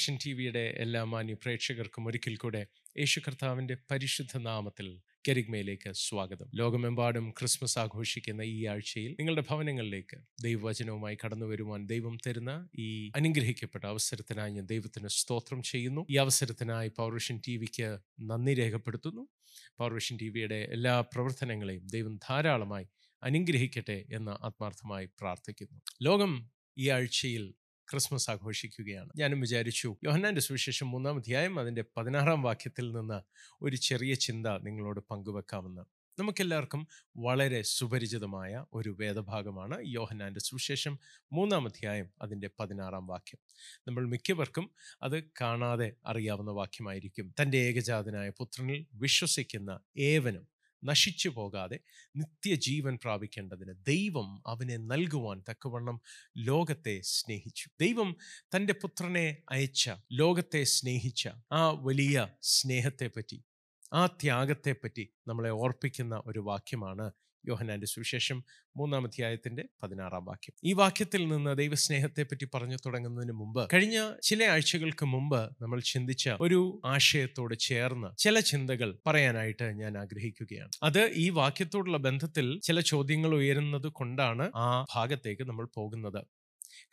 പൗർഷൻ T വിയുടെ എല്ലാ മാന്യ പ്രേക്ഷകർക്കും ഒരിക്കൽ കൂടെ യേശു കർത്താവിന്റെ പരിശുദ്ധ നാമത്തിൽ കരിഗ്മയിലേക്ക് സ്വാഗതം. ലോകമെമ്പാടും ക്രിസ്മസ് ആഘോഷിക്കുന്ന ഈ ആഴ്ചയിൽ നിങ്ങളുടെ ഭവനങ്ങളിലേക്ക് ദൈവവചനവുമായി കടന്നു വരുവാൻ ദൈവം തരുന്ന ഈ അനുഗ്രഹിക്കപ്പെട്ട അവസരത്തിനായി ഞാൻ ദൈവത്തിന് സ്തോത്രം ചെയ്യുന്നു. ഈ അവസരത്തിനായി പൗർവേഷൻ ടി വിക്ക് നന്ദി രേഖപ്പെടുത്തുന്നു. പൗർവേഷൻ ടി വിയുടെ എല്ലാ പ്രവർത്തനങ്ങളെയും ദൈവം ധാരാളമായി അനുഗ്രഹിക്കട്ടെ എന്ന് ആത്മാർത്ഥമായി പ്രാർത്ഥിക്കുന്നു. ലോകം ഈ ആഴ്ചയിൽ ക്രിസ്മസ് ആഘോഷിക്കുകയാണ്. ഞാനും വിചാരിച്ചു യോഹന്നാന്റെ സുവിശേഷം മൂന്നാം അധ്യായം അതിന്റെ പതിനാറാം വാക്യത്തിൽ നിന്ന് ഒരു ചെറിയ ചിന്ത നിങ്ങളോട് പങ്കുവെക്കാമെന്ന്. നമുക്കെല്ലാവർക്കും വളരെ സുപരിചിതമായ ഒരു വേദഭാഗമാണ് യോഹന്നാന്റെ സുവിശേഷം മൂന്നാം അധ്യായം അതിന്റെ പതിനാറാം വാക്യം. നമ്മൾ മിക്കവർക്കും അത് കാണാതെ അറിയാവുന്ന വാക്യമായിരിക്കും. തന്റെ ഏകജാതനായ പുത്രനിൽ വിശ്വസിക്കുന്ന ഏവനും നശിച്ചു പോകാതെ നിത്യജീവൻ പ്രാപിക്കേണ്ടതിന് ദൈവം അവനെ നൽകുവാൻ തക്കവണ്ണം ലോകത്തെ സ്നേഹിച്ചു. ദൈവം തന്റെ പുത്രനെ അയച്ച ലോകത്തെ സ്നേഹിച്ച ആ വലിയ സ്നേഹത്തെപ്പറ്റി ആ ത്യാഗത്തെപ്പറ്റി നമ്മളെ ഓർപ്പിക്കുന്ന ഒരു വാക്യമാണ് യോഹനാന്റെ സുവിശേഷം മൂന്നാം അധ്യായത്തിന്റെ പതിനാറാം വാക്യം. ഈ വാക്യത്തിൽ നിന്ന് ദൈവസ്നേഹത്തെ പറ്റി പറഞ്ഞു തുടങ്ങുന്നതിന് മുമ്പ് കഴിഞ്ഞ ചില ആഴ്ചകൾക്ക് മുമ്പ് നമ്മൾ ചിന്തിച്ച ഒരു ആശയത്തോട് ചേർന്ന് ചില ചിന്തകൾ പറയാനായിട്ട് ഞാൻ ആഗ്രഹിക്കുകയാണ്. അത് ഈ വാക്യത്തോടുള്ള ബന്ധത്തിൽ ചില ചോദ്യങ്ങൾ ഉയരുന്നത് കൊണ്ടാണ് ആ ഭാഗത്തേക്ക് നമ്മൾ പോകുന്നത്.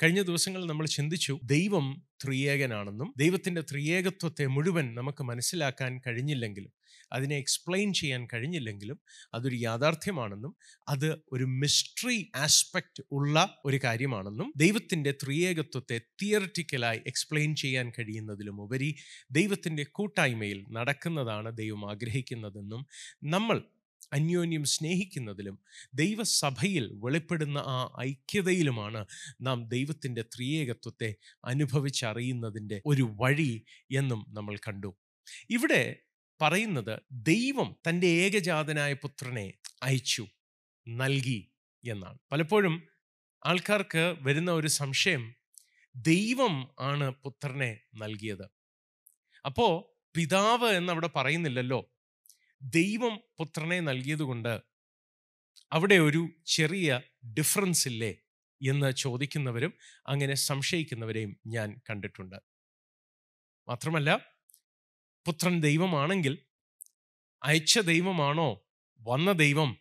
കഴിഞ്ഞ ദിവസങ്ങളിൽ നമ്മൾ ചിന്തിച്ചു ദൈവം ത്രിയേകനാണെന്നും ദൈവത്തിന്റെ ത്രിയേകത്വത്തെ മുഴുവൻ നമുക്ക് മനസ്സിലാക്കാൻ കഴിഞ്ഞില്ലെങ്കിലും അതിനെ എക്സ്പ്ലെയിൻ ചെയ്യാൻ കഴിഞ്ഞില്ലെങ്കിലും അതൊരു യാഥാർത്ഥ്യമാണെന്നും അത് ഒരു മിസ്റ്ററി ആസ്പെക്റ്റ് ഉള്ള ഒരു കാര്യമാണെന്നും ദൈവത്തിന്റെ ത്രിയേകത്വത്തെ തിയററ്റിക്കലായി എക്സ്പ്ലെയിൻ ചെയ്യാൻ കഴിയുന്നതിലും ഉപരി ദൈവത്തിന്റെ കൂട്ടായ്മയിൽ നടക്കുന്നതാണ് ദൈവം ആഗ്രഹിക്കുന്നതെന്നും നമ്മൾ അന്യോന്യം സ്നേഹിക്കുന്നതിലും ദൈവസഭയിൽ വെളിപ്പെടുന്ന ആ ഐക്യതയിലുമാണ് നാം ദൈവത്തിന്റെ ത്രിയേകത്വത്തെ അനുഭവിച്ചറിയുന്നതിന്റെ ഒരു വഴി എന്നും നമ്മൾ കണ്ടു. ഇവിടെ പറയുന്നത് ദൈവം തന്റെ ഏകജാതനായ പുത്രനെ അയച്ചു നൽകി എന്നാണ്. പലപ്പോഴും ആൾക്കാർക്ക് വരുന്ന ഒരു സംശയം ദൈവം ആണ് പുത്രനെ നൽകിയത്. അപ്പോൾ പിതാവ് എന്നവിടെ പറയുന്നില്ലല്ലോ. ദൈവം പുത്രനെ നൽകിയതുകൊണ്ട് അവിടെ ഒരു ചെറിയ ഡിഫറൻസ് ഇല്ലേ എന്ന് ചോദിക്കുന്നവരും അങ്ങനെ സംശയിക്കുന്നവരെയും ഞാൻ കണ്ടിട്ടുണ്ട്. മാത്രമല്ല പുത്രൻ ദൈവമാണെങ്കിൽ അയച്ച ദൈവമാണോ വന്ന ദൈവം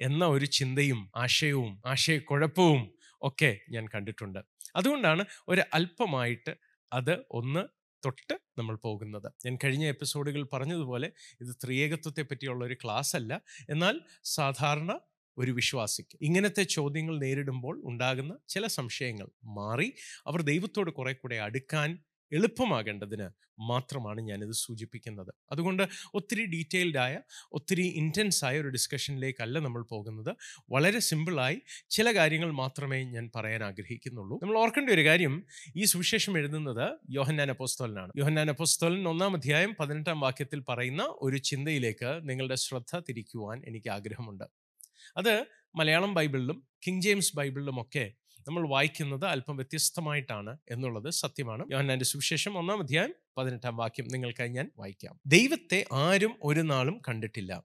എന്ന ഒരു ചിന്തയും ആശയവും ആശയക്കുഴപ്പവും ഒക്കെ ഞാൻ കണ്ടിട്ടുണ്ട്. അതുകൊണ്ടാണ് ഒരു അല്പമായിട്ട് അത് ഒന്ന് തൊട്ട് നമ്മൾ പോകുന്നത്. ഞാൻ കഴിഞ്ഞ എപ്പിസോഡുകൾ പറഞ്ഞതുപോലെ ഇത് സ്ത്രീകത്വത്തെ പറ്റിയുള്ള ഒരു ക്ലാസ് അല്ല എന്നാൽ സാധാരണ ഒരു വിശ്വാസിക്ക് ഇങ്ങനത്തെ ചോദ്യങ്ങൾ നേരിടുമ്പോൾ ഉണ്ടാകുന്ന ചില സംശയങ്ങൾ മാറി. അവർ ദൈവത്തോട് കുറെ കൂടെ അടുക്കാൻ എളുപ്പമാകേണ്ടതിന് മാത്രമാണ് ഞാനിത് സൂചിപ്പിക്കുന്നത്. അതുകൊണ്ട് ഒത്തിരി ഡീറ്റെയിൽഡായ ഒത്തിരി ഇന്റൻസ് ആയ ഒരു ഡിസ്കഷനിലേക്കല്ല നമ്മൾ പോകുന്നത്. വളരെ സിമ്പിളായി ചില കാര്യങ്ങൾ മാത്രമേ ഞാൻ പറയാൻ ആഗ്രഹിക്കുന്നുള്ളൂ. നമ്മൾ ഓർക്കേണ്ട ഒരു കാര്യം ഈ സുവിശേഷം എഴുതുന്നത് യോഹന്നാൻ അപ്പോസ്തോലനാണ്. യോഹന്നാൻ അപ്പോസ്തോലൻ ഒന്നാം അധ്യായം പതിനെട്ടാം വാക്യത്തിൽ പറയുന്ന ഒരു ചിന്തയിലേക്ക് നിങ്ങളുടെ ശ്രദ്ധ തിരിക്കുവാൻ എനിക്ക് ആഗ്രഹമുണ്ട്. അത് മലയാളം ബൈബിളിലും കിങ് ജെയിംസ് ബൈബിളിലും ഒക്കെ നമ്മൾ വായിക്കുന്നത് അല്പം വ്യത്യസ്തമായിട്ടാണ് എന്നുള്ളത് സത്യമാണ്. യോഹന്നാന്റെ സുവിശേഷം ഒന്നാം അധ്യായം പതിനെട്ടാം വാക്യം നിങ്ങൾക്കായി ഞാൻ വായിക്കാം. ദൈവത്തെ ആരും ഒരു നാളും കണ്ടിട്ടില്ല.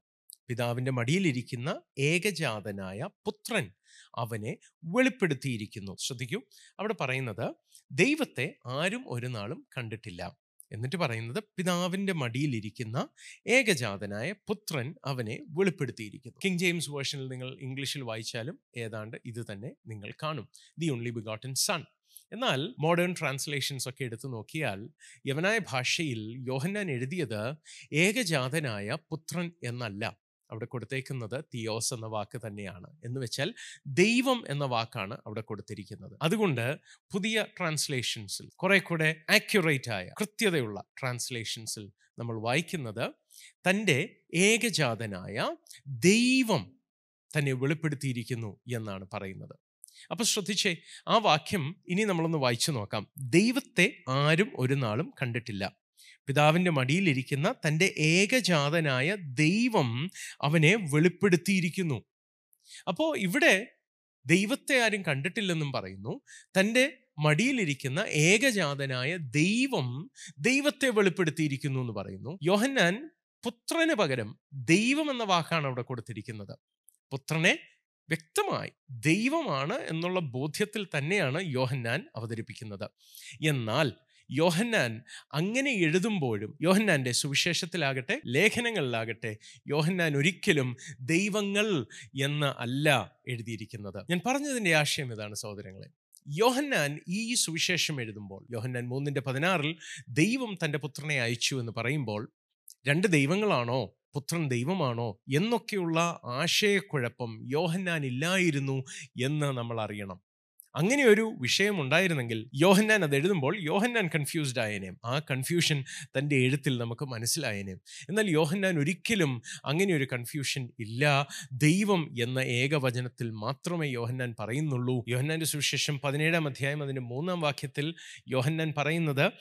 പിതാവിന്റെ മടിയിലിരിക്കുന്ന ഏകജാതനായ പുത്രൻ അവനെ വെളിപ്പെടുത്തിയിരിക്കുന്നു. ശ്രദ്ധിക്കൂ. അവിടെ പറയുന്നത് ദൈവത്തെ ആരും ഒരു നാളും കണ്ടിട്ടില്ല. എന്നിട്ട് പറയുന്നത് പിതാവിന്റെ മടിയിലിരിക്കുന്ന ഏകജാതനായ പുത്രൻ അവനെ വെളിപ്പെടുത്തിയിരിക്കുന്നു. കിങ് ജെയിംസ് വേർഷനിൽ നിങ്ങൾ ഇംഗ്ലീഷിൽ വായിച്ചാലും ഏതാണ്ട് ഇത് തന്നെ നിങ്ങൾ കാണും. ദി ഓൺലി ബിഗോട്ടൻ സൺ എന്നാൽ മോഡേൺ ട്രാൻസ്ലേഷൻസ് ഒക്കെ എടുത്തു നോക്കിയാൽ യവനായ ഭാഷയിൽ യോഹന്നാൻ എഴുതിയത് ഏകജാതനായ പുത്രൻ എന്നല്ല. അവിടെ കൊടുത്തേക്കുന്നത് തിയോസ് എന്ന വാക്ക് തന്നെയാണ്. എന്ന് വെച്ചാൽ ദൈവം എന്ന വാക്കാണ് അവിടെ കൊടുത്തിരിക്കുന്നത്. അതുകൊണ്ട് പുതിയ ട്രാൻസ്ലേഷൻസിൽ കുറെ കൂടെ ആക്യുറേറ്റ് ആയ കൃത്യതയുള്ള ട്രാൻസ്ലേഷൻസിൽ നമ്മൾ വായിക്കുന്നത് തന്റെ ഏകജാതനായ ദൈവം തന്നെ വെളിപ്പെടുത്തിയിരിക്കുന്നു എന്നാണ് പറയുന്നത്. അപ്പൊ ശ്രദ്ധിച്ചേ ആ വാക്യം ഇനി നമ്മളൊന്ന് വായിച്ചു നോക്കാം. ദൈവത്തെ ആരും ഒരു നാളും കണ്ടിട്ടില്ല. പിതാവിന്റെ മടിയിലിരിക്കുന്ന തന്റെ ഏകജാതനായ ദൈവം അവനെ വെളിപ്പെടുത്തിയിരിക്കുന്നു. അപ്പോൾ ഇവിടെ ദൈവത്തെ ആരും കണ്ടിട്ടില്ലെന്നും പറയുന്നു. തന്റെ മടിയിലിരിക്കുന്ന ഏകജാതനായ ദൈവം ദൈവത്തെ വെളിപ്പെടുത്തിയിരിക്കുന്നു എന്ന് പറയുന്നു. യോഹന്നാൻ പുത്രന് പകരം ദൈവം എന്ന വാക്കാണ് അവിടെ കൊടുത്തിരിക്കുന്നത്. പുത്രനെ വ്യക്തമായി ദൈവമാണ് എന്നുള്ള ബോധ്യത്തിൽ തന്നെയാണ് യോഹന്നാൻ അവതരിപ്പിക്കുന്നത്. എന്നാൽ യോഹന്നാൻ അങ്ങനെ എഴുതുമ്പോഴും യോഹന്നാന്റെ സുവിശേഷത്തിലാകട്ടെ ലേഖനങ്ങളിലാകട്ടെ യോഹന്നാൻ ഒരിക്കലും ദൈവങ്ങൾ എന്ന് അല്ല എഴുതിയിരിക്കുന്നത്. ഞാൻ പറഞ്ഞതിന്റെ ആശയം ഇതാണ് സഹോദരങ്ങളെ. യോഹന്നാൻ ഈ സുവിശേഷം എഴുതുമ്പോൾ യോഹന്നാൻ മൂന്നിന്റെ പതിനാറിൽ ദൈവം തന്റെ പുത്രനെ അയച്ചു എന്ന് പറയുമ്പോൾ രണ്ട് ദൈവങ്ങളാണോ? പുത്രൻ ദൈവമാണോ? എന്നൊക്കെയുള്ള ആശയക്കുഴപ്പം യോഹന്നാൻ ഇല്ലായിരുന്നു എന്ന് നമ്മൾ അറിയണം. അങ്ങനെ ഒരു വിഷയം ഉണ്ടായിരുന്നെങ്കിൽ യോഹന്നാൻ അത് എഴുതുമ്പോൾ യോഹന്നാൻ കൺഫ്യൂസ്ഡ് ആയനേം. ആ കൺഫ്യൂഷൻ തന്റെ എഴുത്തിൽ നമുക്ക് മനസ്സിലായനേം. എന്നാൽ യോഹന്നാൻ ഒരിക്കലും അങ്ങനെ ഒരു കൺഫ്യൂഷൻ ഇല്ല. ദൈവം എന്ന ഏകവചനത്തിൽ മാത്രമേ യോഹന്നാൻ പറയുന്നുള്ളൂ. യോഹന്നാന്റെ സുവിശേഷം പതിനേഴാം അധ്യായം അതിന്റെ മൂന്നാം വാക്യത്തിൽ യോഹന്നാൻ പറയുന്നത്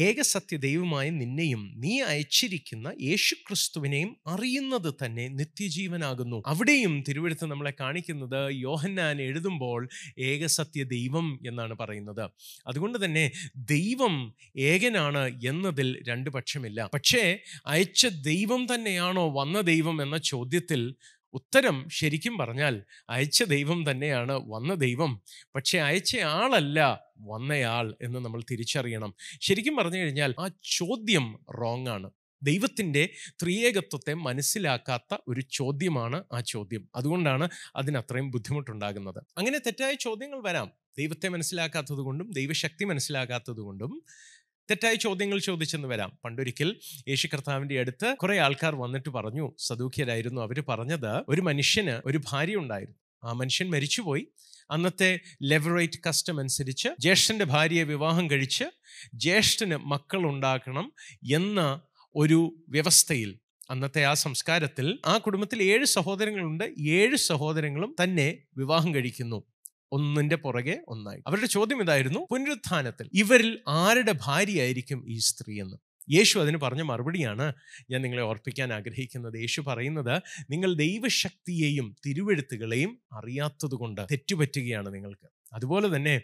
ഏകസത്യ ദൈവമായ നിന്നെയും നീ അയച്ചിരിക്കുന്ന യേശുക്രിസ്തുവിനെയും അറിയുന്നത് തന്നെ നിത്യജീവനാകുന്നു. അവിടെയും തിരുവഴുത്ത് നമ്മളെ കാണിക്കുന്നത് യോഹന്നാൻ എഴുതുമ്പോൾ ഏകസത്യ ദൈവം എന്നാണ് പറയുന്നത്. അതുകൊണ്ട് തന്നെ ദൈവം ഏകനാണ് എന്നതിൽ രണ്ട് പക്ഷമില്ല. പക്ഷേ അയച്ച ദൈവം തന്നെയാണോ വന്ന ദൈവം എന്ന ചോദ്യത്തിൽ ഉത്തരം ശരിക്കും പറഞ്ഞാൽ അയച്ച ദൈവം തന്നെയാണ് വന്ന ദൈവം. പക്ഷേ അയച്ച ആളല്ല വന്നയാൾ എന്ന് നമ്മൾ തിരിച്ചറിയണം. ശരിക്കും പറഞ്ഞു കഴിഞ്ഞാൽ ആ ചോദ്യം റോങ് ആണ്. ദൈവത്തിന്റെ ത്രിയേകത്വത്തെ മനസ്സിലാക്കാത്ത ഒരു ചോദ്യമാണ് ആ ചോദ്യം. അതുകൊണ്ടാണ് അതിനത്രയും ബുദ്ധിമുട്ടുണ്ടാകുന്നത്. അങ്ങനെ തെറ്റായ ചോദ്യങ്ങൾ വരാം. ദൈവത്തെ മനസ്സിലാക്കാത്തത് കൊണ്ടും ദൈവശക്തി മനസ്സിലാക്കാത്തത് കൊണ്ടും തെറ്റായ ചോദ്യങ്ങൾ ചോദിച്ചെന്ന് വരാം. പണ്ടൊരിക്കൽ യേശു കർത്താവിന്റെ അടുത്ത് കുറേ ആൾക്കാർ വന്നിട്ട് പറഞ്ഞു. സദൂഖ്യരായിരുന്നു. അവർ പറഞ്ഞത് ഒരു മനുഷ്യന് ഒരു ഭാര്യ ഉണ്ടായിരുന്നു. ആ മനുഷ്യൻ മരിച്ചുപോയി. അന്നത്തെ ലെവറേറ്റ് കസ്റ്റം അനുസരിച്ച് ജ്യേഷ്ഠന്റെ ഭാര്യയെ വിവാഹം കഴിച്ച് ജ്യേഷ്ഠന് മക്കൾ ഉണ്ടാക്കണം എന്ന ഒരു വ്യവസ്ഥയിൽ അന്നത്തെ ആ സംസ്കാരത്തിൽ ആ കുടുംബത്തിൽ ഏഴ് സഹോദരങ്ങളുണ്ട്. ഏഴ് സഹോദരങ്ങളും തന്നെ വിവാഹം കഴിക്കുന്നു. ഒന്നിന്റെ പുറകെ ഒന്നായി. അവരുടെ ചോദ്യം ഇതായിരുന്നു പുനരുത്ഥാനത്തിൽ ഇവരിൽ ആരുടെ ഭാര്യയായിരിക്കും ഈ സ്ത്രീ എന്ന്? യേശു അതിന് പറഞ്ഞ മറുപടിയാണ് ഞാൻ നിങ്ങളെ ഓർപ്പിക്കാൻ ആഗ്രഹിക്കുന്നത്. യേശു പറയുന്നത് നിങ്ങൾ ദൈവശക്തിയെയും തിരുവെഴുത്തുകളെയും അറിയാത്തതുകൊണ്ട് തെറ്റുപറ്റുകയാണ് നിങ്ങൾക്ക്. അതുപോലെ തന്നെ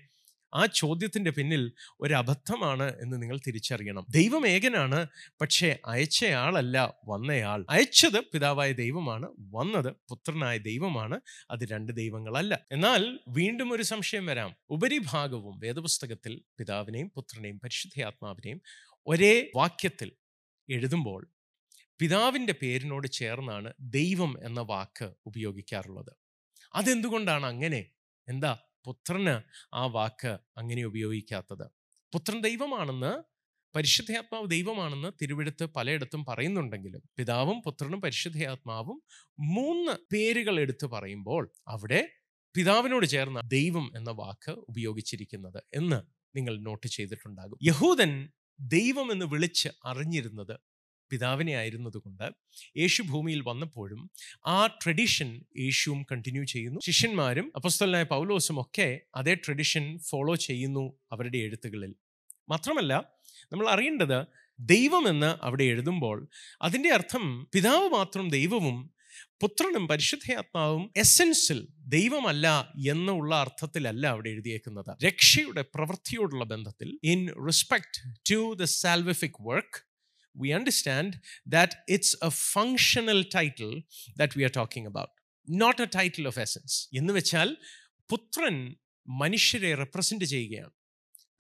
ആ ചോദ്യത്തിന്റെ പിന്നിൽ ഒരു അബദ്ധമാണ് എന്ന് നിങ്ങൾ തിരിച്ചറിയണം. ദൈവം ഏകനാണ് പക്ഷേ അയച്ചയാളല്ല വന്നയാൾ അയച്ചത് പിതാവായ ദൈവമാണ് വന്നത് പുത്രനായ ദൈവമാണ് അത് രണ്ട് ദൈവങ്ങളല്ല. എന്നാൽ വീണ്ടും ഒരു സംശയം വരാം. ഉപരിഭാഗവും വേദപുസ്തകത്തിൽ പിതാവിനെയും പുത്രനെയും പരിശുദ്ധയാത്മാവിനെയും ഒരേ വാക്യത്തിൽ എഴുതുമ്പോൾ പിതാവിന്റെ പേരിനോട് ചേർന്നാണ് ദൈവം എന്ന വാക്ക് ഉപയോഗിക്കാറുള്ളത്. അതെന്തുകൊണ്ടാണ് അങ്ങനെ? എന്താ പുത്രന് ആ വാക്ക് അങ്ങനെ ഉപയോഗിക്കാത്തത്? പുത്രൻ ദൈവമാണെന്ന് പരിശുദ്ധയാത്മാവ് ദൈവമാണെന്ന് തിരുവെടുത്ത് പലയിടത്തും പറയുന്നുണ്ടെങ്കിലും പിതാവും പുത്രനും പരിശുദ്ധയാത്മാവും മൂന്ന് പേരുകൾ എടുത്ത് പറയുമ്പോൾ അവിടെ പിതാവിനോട് ചേർന്ന ദൈവം എന്ന വാക്ക് ഉപയോഗിച്ചിരിക്കുന്നത് എന്ന് നിങ്ങൾ നോട്ട് ചെയ്തിട്ടുണ്ടാകും. യഹൂദൻ ദൈവം എന്ന് വിളിച്ച് അറിഞ്ഞിരുന്നത് പിതാവിനെ ആയിരുന്നതുകൊണ്ട് യേശു ഭൂമിയിൽ വന്നപ്പോഴും ആ ട്രഡീഷൻ യേശുവും കണ്ടിന്യൂ ചെയ്യുന്നു. ശിഷ്യന്മാരും അപ്പസ്തലനായ പൗലോസും ഒക്കെ അതേ ട്രഡീഷൻ ഫോളോ ചെയ്യുന്നു അവരുടെ എഴുത്തുകളിൽ. മാത്രമല്ല നമ്മൾ അറിയേണ്ടത് ദൈവമെന്ന് അവിടെ എഴുതുമ്പോൾ അതിന്റെ അർത്ഥം പിതാവ് മാത്രം ദൈവവും പുത്രനും പരിശുദ്ധയാത്മാവും എസെൻസിൽ ദൈവമല്ല എന്നുള്ള അർത്ഥത്തിലല്ല അവിടെ എഴുതിയേക്കുന്നത്. രക്ഷയുടെ പ്രവൃത്തിയോടുള്ള ബന്ധത്തിൽ in respect to the salvific work we understand that it's a functional title that we are talking about not a title of essence എന്ന് വെച്ചാൽ പുത്രൻ മനുഷ്യരെ റെപ്രസെന്റ് ചെയ്യുകയാണ്.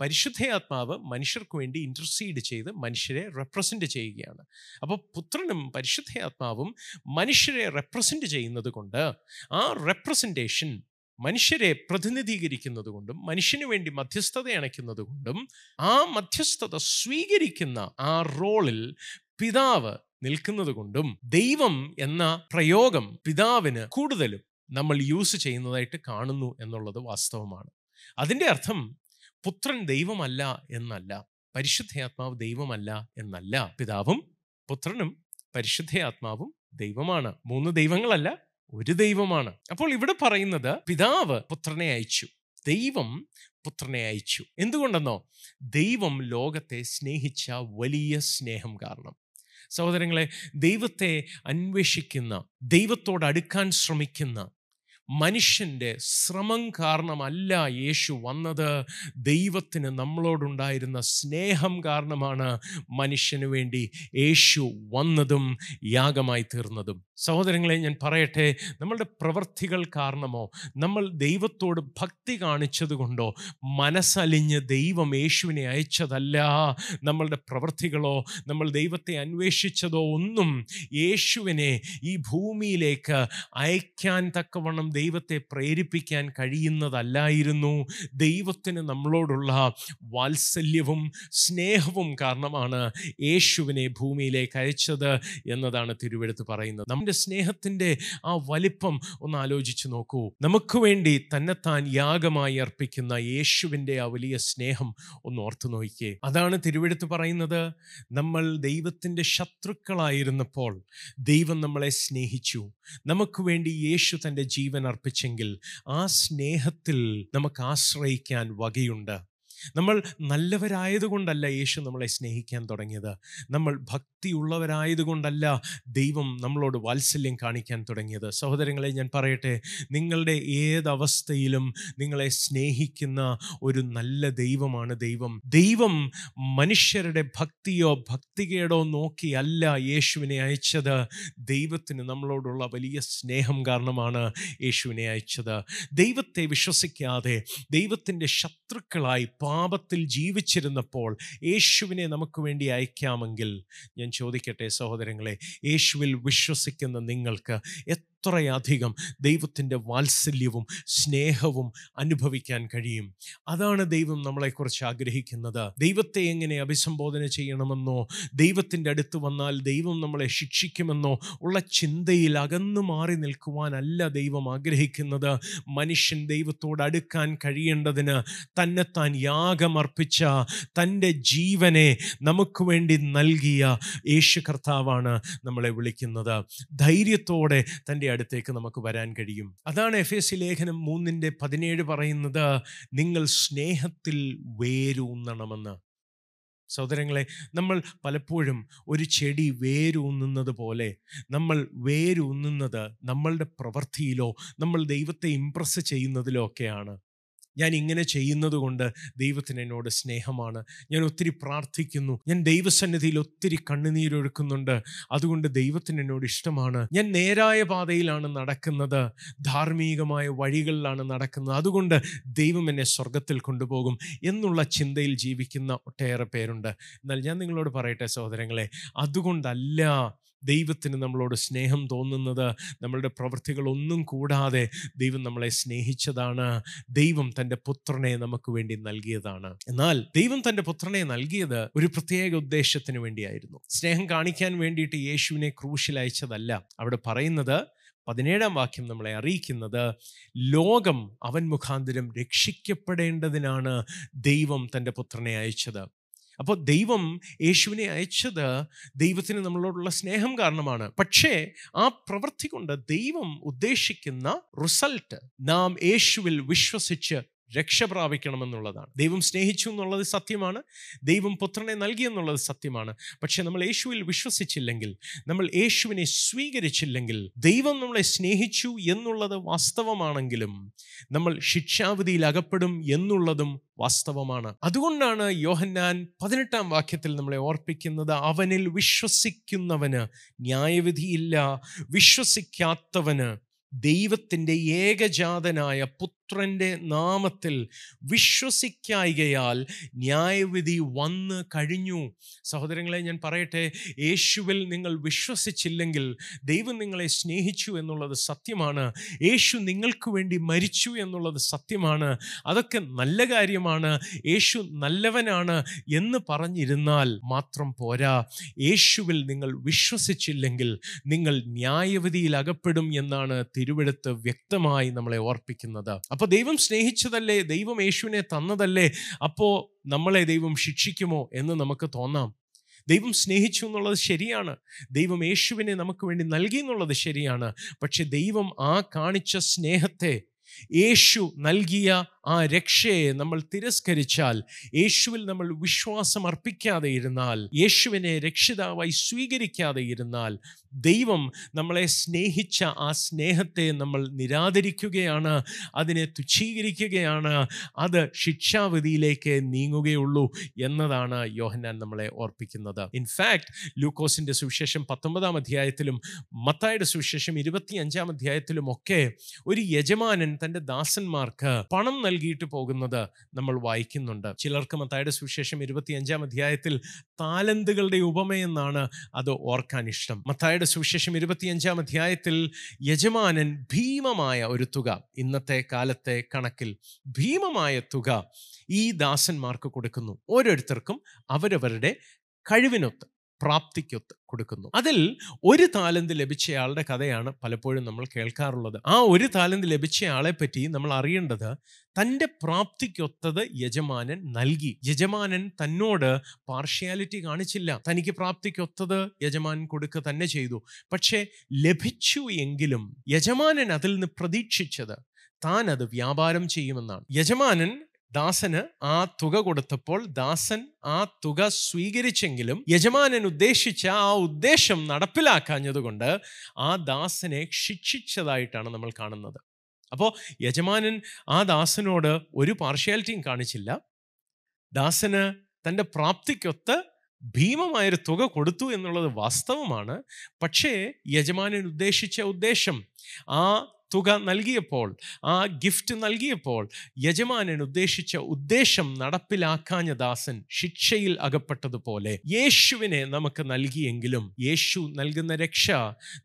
പരിശുദ്ധയാത്മാവ് മനുഷ്യർക്ക് വേണ്ടി ഇന്റർസീഡ് ചെയ്ത് മനുഷ്യരെ റെപ്രസെന്റ് ചെയ്യുകയാണ്. അപ്പോൾ പുത്രനും പരിശുദ്ധയാത്മാവും മനുഷ്യരെ റെപ്രസെന്റ് ചെയ്യുന്നത് കൊണ്ട് ആ റെപ്രസെന്റേഷൻ മനുഷ്യരെ പ്രതിനിധീകരിക്കുന്നത് കൊണ്ടും മനുഷ്യന് വേണ്ടി മധ്യസ്ഥത അണയ്ക്കുന്നത് കൊണ്ടും ആ മധ്യസ്ഥത സ്വീകരിക്കുന്ന ആ റോളിൽ പിതാവ് നിൽക്കുന്നത് കൊണ്ടും ദൈവം എന്ന പ്രയോഗം പിതാവിന് കൂടുതലും നമ്മൾ യൂസ് ചെയ്യുന്നതായിട്ട് കാണുന്നു എന്നുള്ളത് വാസ്തവമാണ്. അതിന്റെ അർത്ഥം പുത്രൻ ദൈവമല്ല എന്നല്ല പരിശുദ്ധയാത്മാവ് ദൈവമല്ല എന്നല്ല പിതാവും പുത്രനും പരിശുദ്ധയാത്മാവും ദൈവമാണ്. മൂന്ന് ദൈവങ്ങളല്ല ഒരു ദൈവമാണ്. അപ്പോൾ ഇവിടെ പറയുന്നത് പിതാവ് പുത്രനെ അയച്ചു ദൈവം പുത്രനെ അയച്ചു. എന്തുകൊണ്ടെന്നോ? ദൈവം ലോകത്തെ സ്നേഹിച്ച വലിയ സ്നേഹം കാരണം. സഹോദരങ്ങളെ ദൈവത്തെ അന്വേഷിക്കുന്ന ദൈവത്തോട് അടുക്കാൻ ശ്രമിക്കുന്ന മനുഷ്യന്റെ ശ്രമം കാരണമല്ല യേശു വന്നത്. ദൈവത്തിന് നമ്മളോടുണ്ടായിരുന്ന സ്നേഹം കാരണമാണ് മനുഷ്യന് വേണ്ടി യേശു വന്നതും യാഗമായി തീർന്നതും സഹോദരങ്ങളെ ഞാൻ പറയട്ടെ നമ്മളുടെ പ്രവൃത്തികൾ കാരണമോ നമ്മൾ ദൈവത്തോട് ഭക്തി കാണിച്ചതുകൊണ്ടോ മനസ്സലിഞ്ഞ് ദൈവം യേശുവിനെ അയച്ചതല്ല. നമ്മളുടെ പ്രവൃത്തികളോ നമ്മൾ ദൈവത്തെ അന്വേഷിച്ചതോ ഒന്നും യേശുവിനെ ഈ ഭൂമിയിലേക്ക് അയക്കാൻ തക്കവണ്ണം ദൈവത്തെ പ്രേരിപ്പിക്കാൻ കഴിയുന്നതല്ലായിരുന്നു. ദൈവത്തിന് നമ്മളോടുള്ള വാത്സല്യവും സ്നേഹവും കാരണമാണ് യേശുവിനെ ഭൂമിയിലേക്ക് അയച്ചത് എന്നതാണ് തിരുവെടുത്ത് പറയുന്നത്. നമ്മുടെ സ്നേഹത്തിന്റെ ആ വലിപ്പം ഒന്ന് ആലോചിച്ച് നോക്കൂ. നമുക്ക് വേണ്ടി തന്നെത്താൻ യാഗമായി അർപ്പിക്കുന്ന യേശുവിന്റെ ആ വലിയ സ്നേഹം ഒന്ന് ഓർത്തു നോക്കിയേ അതാണ് തിരുവെടുത്ത് പറയുന്നത്. നമ്മൾ ദൈവത്തിന്റെ ശത്രുക്കളായിരുന്നപ്പോൾ ദൈവം നമ്മളെ സ്നേഹിച്ചു. നമുക്ക് വേണ്ടി യേശു തന്റെ ജീവൻ അർപ്പിച്ചെങ്കിൽ ആ സ്നേഹത്തിൽ നമുക്ക് ആശ്രയിക്കാൻ വകയുണ്ട്. നമ്മൾ നല്ലവരായതുകൊണ്ടല്ല യേശു നമ്മളെ സ്നേഹിക്കാൻ തുടങ്ങിയത്. നമ്മൾ ഭക്തിയുള്ളവരായതുകൊണ്ടല്ല ദൈവം നമ്മളോട് വാത്സല്യം കാണിക്കാൻ തുടങ്ങിയത്. സഹോദരങ്ങളെ ഞാൻ പറയട്ടെ നിങ്ങളുടെ ഏതവസ്ഥയിലും നിങ്ങളെ സ്നേഹിക്കുന്ന ഒരു നല്ല ദൈവമാണ് ദൈവം. ദൈവം മനുഷ്യരുടെ ഭക്തിയോ ഭക്തികേടോ നോക്കിയല്ല യേശുവിനെ അയച്ചത്. ദൈവത്തിന് നമ്മളോടുള്ള വലിയ സ്നേഹം കാരണമാണ് യേശുവിനെ അയച്ചത്. ദൈവത്തെ വിശ്വസിക്കാതെ ദൈവത്തിന്റെ ശത്രുക്കളായി പാപത്തിൽ ജീവിച്ചിരുന്നപ്പോൾ യേശുവിനെ നമുക്ക് വേണ്ടി അയക്കാമെങ്കിൽ ഞാൻ ചോദിക്കട്ടെ സഹോദരങ്ങളെ യേശുവിൽ വിശ്വസിക്കുന്ന നിങ്ങൾക്ക് എത്രയധികം ദൈവത്തിന്റെ വാത്സല്യവും സ്നേഹവും അനുഭവിക്കാൻ കഴിയും. അതാണ് ദൈവം നമ്മളെക്കുറിച്ച് ആഗ്രഹിക്കുന്നത്. ദൈവത്തെ എങ്ങനെ അഭിസംബോധന ചെയ്യണമെന്നോ ദൈവത്തിന്റെ അടുത്ത് വന്നാൽ ദൈവം നമ്മളെ ശിക്ഷിക്കുമെന്നോ ഉള്ള ചിന്തയിൽ അകന്നു മാറി നിൽക്കുവാനല്ല ദൈവം ആഗ്രഹിക്കുന്നത്. മനുഷ്യൻ ദൈവത്തോട് അടുക്കാൻ കഴിയേണ്ടതിന് തന്നെത്താൻ യാഗമർപ്പിച്ച തന്റെ ജീവനെ നമുക്ക് വേണ്ടി നൽകിയ യേശു കർത്താവാണ് നമ്മളെ വിളിക്കുന്നത്. ധൈര്യത്തോടെ തന്റെ അടുത്തേക്ക് നമുക്ക് വരാൻ കഴിയും. അതാണ് എഫ് എസ് ലേഖനം മൂന്നിന്റെ പതിനേഴ് പറയുന്നത് നിങ്ങൾ സ്നേഹത്തിൽ വേരൂന്നണമെന്ന്. സഹോദരങ്ങളെ നമ്മൾ പലപ്പോഴും ഒരു ചെടി വേരൂന്നുന്നത് പോലെ നമ്മൾ വേരൂന്നുന്നത് നമ്മളുടെ പ്രവൃത്തിയിലോ നമ്മൾ ദൈവത്തെ ഇമ്പ്രസ് ചെയ്യുന്നതിലോ ഒക്കെയാണ്. ഞാൻ ഇങ്ങനെ ചെയ്യുന്നത് കൊണ്ട് ദൈവത്തിന് എന്നോട് സ്നേഹമാണ്. ഞാൻ ഒത്തിരി പ്രാർത്ഥിക്കുന്നു. ഞാൻ ദൈവസന്നിധിയിൽ ഒത്തിരി കണ്ണുനീരൊഴുക്കുന്നുണ്ട് അതുകൊണ്ട് ദൈവത്തിന് എന്നോട് ഇഷ്ടമാണ്. ഞാൻ നേരായ പാതയിലാണ് നടക്കുന്നത്. ധാർമ്മികമായ വഴികളിലാണ് നടക്കുന്നത്. അതുകൊണ്ട് ദൈവം എന്നെ സ്വർഗത്തിൽ കൊണ്ടുപോകും എന്നുള്ള ചിന്തയിൽ ജീവിക്കുന്ന ഒട്ടേറെ പേരുണ്ട്. എന്നാൽ ഞാൻ നിങ്ങളോട് പറയട്ടെ സഹോദരങ്ങളെ അതുകൊണ്ടല്ല ദൈവത്തിന് നമ്മളോട് സ്നേഹം തോന്നുന്നത് നമ്മളുടെ പ്രവൃത്തികളൊന്നും കൂടാതെ ദൈവം നമ്മളെ സ്നേഹിച്ചതാണ് ദൈവം തന്റെ പുത്രനെ നമുക്ക് വേണ്ടി നൽകിയതാണ്. എന്നാൽ ദൈവം തന്റെ പുത്രനെ നൽകിയത് ഒരു പ്രത്യേക ഉദ്ദേശത്തിന് വേണ്ടിയായിരുന്നു. സ്നേഹം കാണിക്കാൻ വേണ്ടിയിട്ട് യേശുവിനെ ക്രൂശിൽ അയച്ചതല്ല. അവിടെ പറയുന്നത് പതിനേഴാം വാക്യം നമ്മളെ അറിയിക്കുന്നത് ലോകം അവൻ മുഖാന്തരം രക്ഷിക്കപ്പെടേണ്ടതിനാണ് ദൈവം തന്റെ പുത്രനെ അയച്ചത്. അപ്പോൾ ദൈവം യേശുവിനെ അയച്ചത് ദൈവത്തിന് നമ്മളോടുള്ള സ്നേഹം കാരണമാണ്. പക്ഷേ ആ പ്രവൃത്തി കൊണ്ട് ദൈവം ഉദ്ദേശിക്കുന്ന റിസൾട്ട് നാം യേശുവിൽ വിശ്വസിച്ച് രക്ഷ പ്രാപിക്കണമെന്നുള്ളതാണ്. ദൈവം സ്നേഹിച്ചു എന്നുള്ളത് സത്യമാണ്. ദൈവം പുത്രനെ നൽകി എന്നുള്ളത് സത്യമാണ്. പക്ഷെ നമ്മൾ യേശുവിൽ വിശ്വസിച്ചില്ലെങ്കിൽ നമ്മൾ യേശുവിനെ സ്വീകരിച്ചില്ലെങ്കിൽ ദൈവം നമ്മളെ സ്നേഹിച്ചു എന്നുള്ളത് വാസ്തവമാണെങ്കിലും നമ്മൾ ശിക്ഷാവിധിയിൽ അകപ്പെടും എന്നുള്ളതും വാസ്തവമാണ്. അതുകൊണ്ടാണ് യോഹന്നാൻ പതിനെട്ടാം വാക്യത്തിൽ നമ്മളെ ഓർപ്പിക്കുന്നത് അവനിൽ വിശ്വസിക്കുന്നവന് ന്യായവിധിയില്ല വിശ്വസിക്കാത്തവന് ദൈവത്തിന്റെ ഏകജാതനായ പുത്രന്റെ നാമത്തിൽ വിശ്വസിക്കായികയാൽ ന്യായവിധി വന്ന് കഴിഞ്ഞു. സഹോദരങ്ങളെ ഞാൻ പറയട്ടെ യേശുവിൽ നിങ്ങൾ വിശ്വസിച്ചില്ലെങ്കിൽ ദൈവം നിങ്ങളെ സ്നേഹിച്ചു എന്നുള്ളത് സത്യമാണ്. യേശു നിങ്ങൾക്ക് വേണ്ടി മരിച്ചു എന്നുള്ളത് സത്യമാണ്. അതൊക്കെ നല്ല കാര്യമാണ്. യേശു നല്ലവനാണ് എന്ന് പറഞ്ഞിരുന്നാൽ മാത്രം പോരാ. യേശുവിൽ നിങ്ങൾ വിശ്വസിച്ചില്ലെങ്കിൽ നിങ്ങൾ ന്യായവിധിയിൽ അകപ്പെടും എന്നാണ് തിരുവെടുത്ത് വ്യക്തമായി നമ്മളെ ഓർപ്പിക്കുന്നത്. അപ്പോൾ ദൈവം സ്നേഹിച്ചതല്ലേ? ദൈവം യേശുവിനെ തന്നതല്ലേ? അപ്പോൾ നമ്മളെ ദൈവം ശിക്ഷിക്കുമോ എന്ന് നമുക്ക് തോന്നാം. ദൈവം സ്നേഹിച്ചു എന്നുള്ളത് ശരിയാണ്. ദൈവം യേശുവിനെ നമുക്ക് വേണ്ടി നൽകി എന്നുള്ളത് ശരിയാണ്. പക്ഷെ ദൈവം ആ കാണിച്ച സ്നേഹത്തെ യേശു നൽകിയ ആ രക്ഷയെ നമ്മൾ തിരസ്കരിച്ചാൽ യേശുവിൽ നമ്മൾ വിശ്വാസം അർപ്പിക്കാതെ ഇരുന്നാൽ യേശുവിനെ രക്ഷിതാവായി സ്വീകരിക്കാതെ ഇരുന്നാൽ ദൈവം നമ്മളെ സ്നേഹിച്ച ആ സ്നേഹത്തെ നമ്മൾ നിരാകരിക്കുകയാണ് അതിനെ തുച്ഛീകരിക്കുകയാണ് അത് ശിക്ഷാവിധിയിലേക്ക് നീങ്ങുകയുള്ളൂ എന്നതാണ് യോഹന്നാൻ നമ്മളെ ഓർപ്പിക്കുന്നത്. ഇൻഫാക്ട് ലൂക്കോസിന്റെ സുവിശേഷം പത്തൊമ്പതാം അധ്യായത്തിലും മത്തായുടെ സുവിശേഷം ഇരുപത്തി അഞ്ചാം അധ്യായത്തിലും ഒക്കെ ഒരു യജമാനൻ തന്റെ ദാസന്മാർക്ക് പണം നൽകിയിട്ട് പോകുന്നത് നമ്മൾ വായിക്കുന്നുണ്ട്. ചിലർക്ക് മത്തായുടെ സുവിശേഷം ഇരുപത്തി അഞ്ചാം അധ്യായത്തിൽ താലന്തുകളുടെ ഉപമയെന്നാണ് അത് ഓർക്കാൻ ഇഷ്ടം. മത്തായുടെ സുവിശേഷം ഇരുപത്തിയഞ്ചാം അധ്യായത്തിൽ യജമാനൻ ഭീമമായ ഒരു തുക ഇന്നത്തെ കാലത്തെ കണക്കിൽ ഭീമമായ തുക ഈ ദാസന്മാർക്ക് കൊടുക്കുന്നു. ഓരോരുത്തർക്കും അവരവരുടെ കഴിവിനൊത്ത് പ്രാപ്തിക്കൊത്ത് കൊടുക്കുന്നു. അതിൽ ഒരു താലന്ത് ലഭിച്ചയാളുടെ കഥയാണ് പലപ്പോഴും നമ്മൾ കേൾക്കാറുള്ളത്. ആ ഒരു താലന്ത് ലഭിച്ചയാളെ പറ്റി നമ്മൾ അറിയേണ്ടത് തന്റെ പ്രാപ്തിക്കൊത്തത് യജമാനൻ നൽകി. യജമാനൻ തന്നോട് പാർഷ്യാലിറ്റി കാണിച്ചില്ല. തനിക്ക് പ്രാപ്തിക്കൊത്തത് യജമാനൻ കൊടുക്കുക തന്നെ ചെയ്തു. പക്ഷേ ലഭിച്ചു എങ്കിലും യജമാനൻ അതിൽ നിന്ന് പ്രതീക്ഷിച്ചത് താൻ അത് വ്യാപാരം ചെയ്യുമെന്നാണ്. യജമാനൻ ദാസന് ആ തുക കൊടുത്തപ്പോൾ ദാസൻ ആ തുക സ്വീകരിച്ചെങ്കിലും യജമാനൻ ഉദ്ദേശിച്ച ആ ഉദ്ദേശം നടപ്പിലാക്കാഞ്ഞതുകൊണ്ട് ആ ദാസനെ ശിക്ഷിച്ചതായിട്ടാണ് നമ്മൾ കാണുന്നത്. അപ്പോൾ യജമാനൻ ആ ദാസനോട് ഒരു പാർഷ്യാലിറ്റിയും കാണിച്ചില്ല. ദാസന് തന്റെ പ്രാപ്തിക്കൊത്ത് ഭീമമായൊരു തുക കൊടുത്തു എന്നുള്ളത് വാസ്തവമാണ്. പക്ഷേ യജമാനൻ ഉദ്ദേശിച്ച ഉദ്ദേശം ആ തുക നൽകിയപ്പോൾ ആ ഗിഫ്റ്റ് നൽകിയപ്പോൾ യജമാനൻ ഉദ്ദേശിച്ച ഉദ്ദേശം നടപ്പിലാക്കാഞ്ഞ ദാസൻ ശിക്ഷയിൽ അകപ്പെട്ടതുപോലെ യേശുവിനെ നമുക്ക് നൽകിയെങ്കിലും യേശു നൽകുന്ന രക്ഷ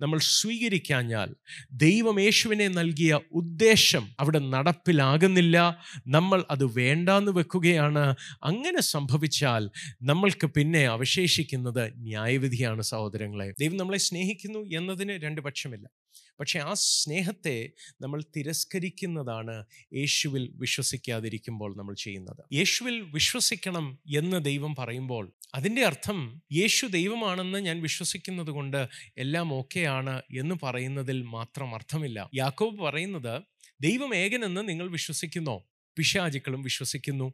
നമ്മൾ സ്വീകരിക്കാഞ്ഞാൽ ദൈവം യേശുവിനെ നൽകിയ ഉദ്ദേശം അവിടെ നടപ്പിലാകുന്നില്ല. നമ്മൾ അത് വേണ്ടാന്ന് വെക്കുകയാണ്. അങ്ങനെ സംഭവിച്ചാൽ നമ്മൾക്ക് പിന്നെ അവശേഷിക്കുന്നത് ന്യായവിധിയാണ് സഹോദരങ്ങളെ. ദൈവം നമ്മളെ സ്നേഹിക്കുന്നു എന്നതിന് രണ്ട് പക്ഷമില്ല. പക്ഷെ ആ സ്നേഹത്തെ നമ്മൾ തിരസ്കരിക്കുന്നതാണ് യേശുവിൽ വിശ്വസിക്കാതിരിക്കുമ്പോൾ നമ്മൾ ചെയ്യുന്നത്. യേശുവിൽ വിശ്വസിക്കണം എന്ന് ദൈവം പറയുമ്പോൾ അതിന്റെ അർത്ഥം യേശു ദൈവമാണെന്ന് ഞാൻ വിശ്വസിക്കുന്നത് കൊണ്ട് എല്ലാം ഓക്കെയാണ് എന്ന് പറയുന്നതിൽ മാത്രം അർത്ഥമില്ല. യാക്കോബ് പറയുന്നത് ദൈവം ഏകനെന്ന് നിങ്ങൾ വിശ്വസിക്കുന്നോ? പിശാചുക്കളും വിശ്വസിക്കുന്നു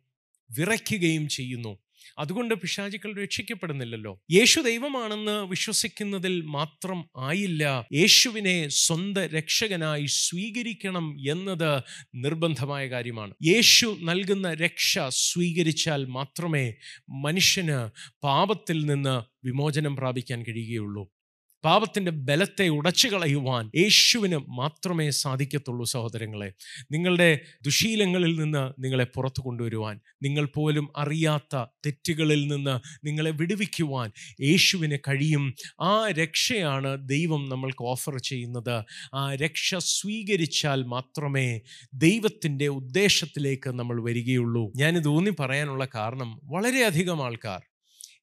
വിറയ്ക്കുകയും ചെയ്യുന്നു. അതുകൊണ്ട് പിശാചുക്കൾ രക്ഷിക്കപ്പെടുന്നില്ലല്ലോ. യേശു ദൈവമാണെന്ന് വിശ്വസിക്കുന്നതിൽ മാത്രം ആയില്ല. യേശുവിനെ സ്വന്തം രക്ഷകനായി സ്വീകരിക്കണം എന്നത് നിർബന്ധമായ കാര്യമാണ്. യേശു നൽകുന്ന രക്ഷ സ്വീകരിച്ചാൽ മാത്രമേ മനുഷ്യന് പാപത്തിൽ നിന്ന് വിമോചനം പ്രാപിക്കാൻ കഴിയുകയുള്ളൂ. പാപത്തിന്റെ ബലത്തെ ഉടച്ചു കളയുവാൻ യേശുവിന് മാത്രമേ സാധിക്കത്തുള്ളൂ സഹോദരങ്ങളെ. നിങ്ങളുടെ ദുശീലങ്ങളിൽ നിന്ന് നിങ്ങളെ പുറത്തു കൊണ്ടുവരുവാൻ നിങ്ങൾ പോലും അറിയാത്ത തെറ്റുകളിൽ നിന്ന് നിങ്ങളെ വിടുവിക്കുവാൻ യേശുവിന് കഴിയും. ആ രക്ഷയാണ് ദൈവം നമ്മൾക്ക് ഓഫർ ചെയ്യുന്നത്. ആ രക്ഷ സ്വീകരിച്ചാൽ മാത്രമേ ദൈവത്തിന്റെ ഉദ്ദേശത്തിലേക്ക് നമ്മൾ വരികയുള്ളൂ. ഞാനിത് ഊന്നി പറയാനുള്ള കാരണം വളരെയധികം ആൾക്കാർ